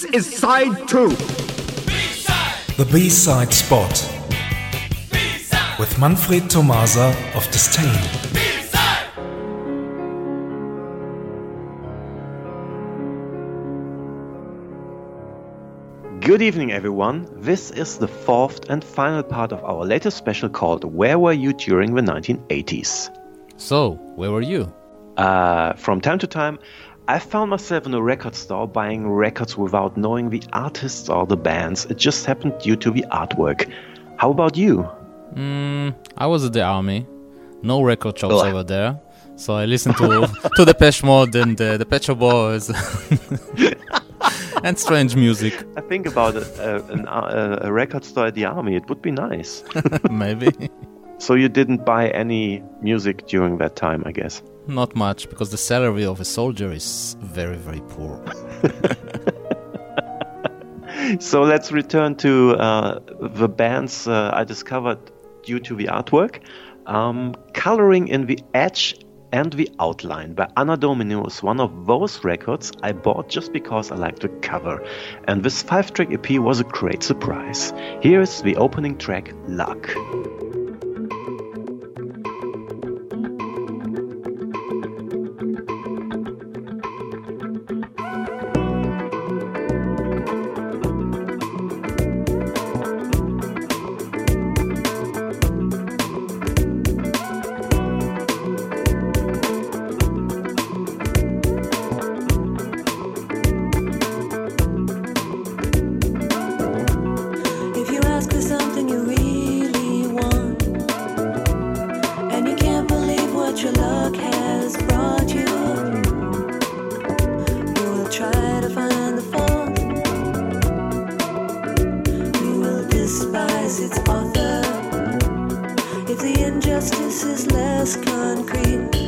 This is side two. The B-side spot with Manfred Tomasa of Disdain. Good evening, everyone. This is the fourth and final part of our latest special called Where Were You During the 1980s? So, where were you? Uh, from time to time, I found myself in a record store buying records without knowing the artists or the bands. It just happened due to the artwork. How about you? Mm, I was at the army. No record shops over there. So I listened to to the Depeche Mode and uh, the Pet Shop Boys and strange music, I think about a, a, an, uh, a record store at the army. It would be nice. maybe. so you didn't buy any music during that time, I guess. Not much because the salary of a soldier is very very poor. So let's return to uh, the bands uh, I discovered due to the artwork. Um, Coloring in the Edge and the Outline by Anna Domino is one of those records I bought just because I liked the cover. And this five track EP was a great surprise. Here is the opening track, Luck. Injustice is less concrete.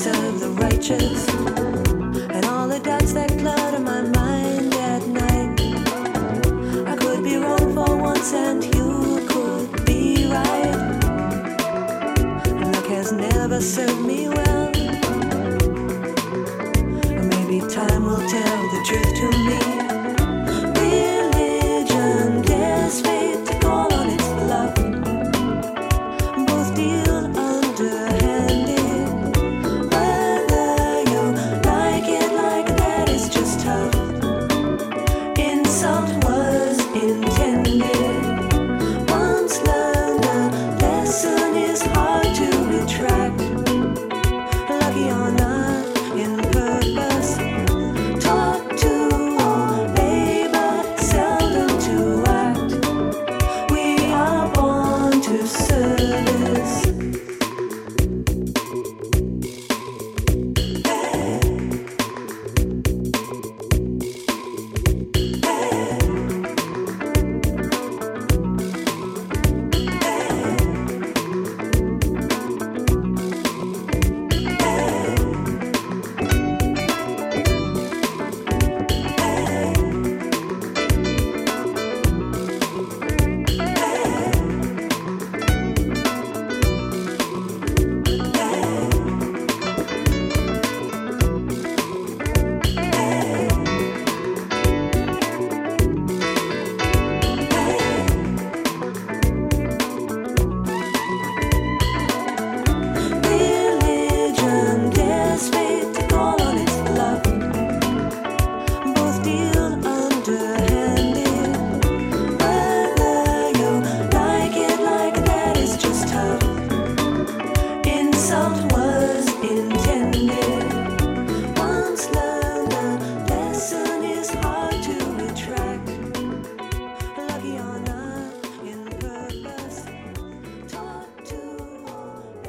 Served the righteous, and all the doubts that clutter my mind at night. I could be wrong for once, and you could be right. Luck has never served me well. Maybe time will tell the truth to me.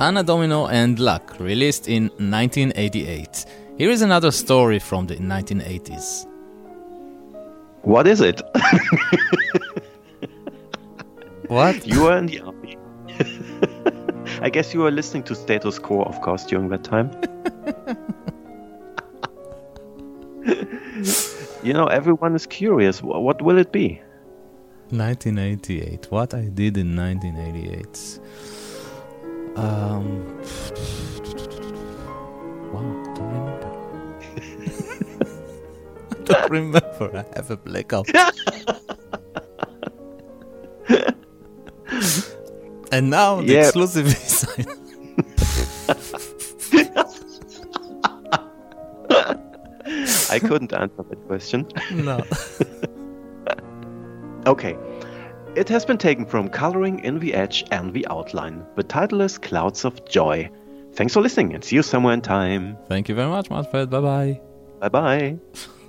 Anna Domino and Luck, released in 1988. Here is another story from the 1980s. What is it? What? you were in the army. I guess you were listening to Status Quo, of course, during that time. you know, everyone is curious. What will it be? 1988. What I did in 1988. Um. Wow, I don't remember. I don't remember. I have a blackout. and now the Yeah. exclusive design. I couldn't answer that question. no. Okay. It has been taken from Coloring in the Edge and the Outline. The title is Clouds of Joy. Thanks for listening and see you somewhere in time. Thank you very much, Manfred. Bye bye. Bye bye.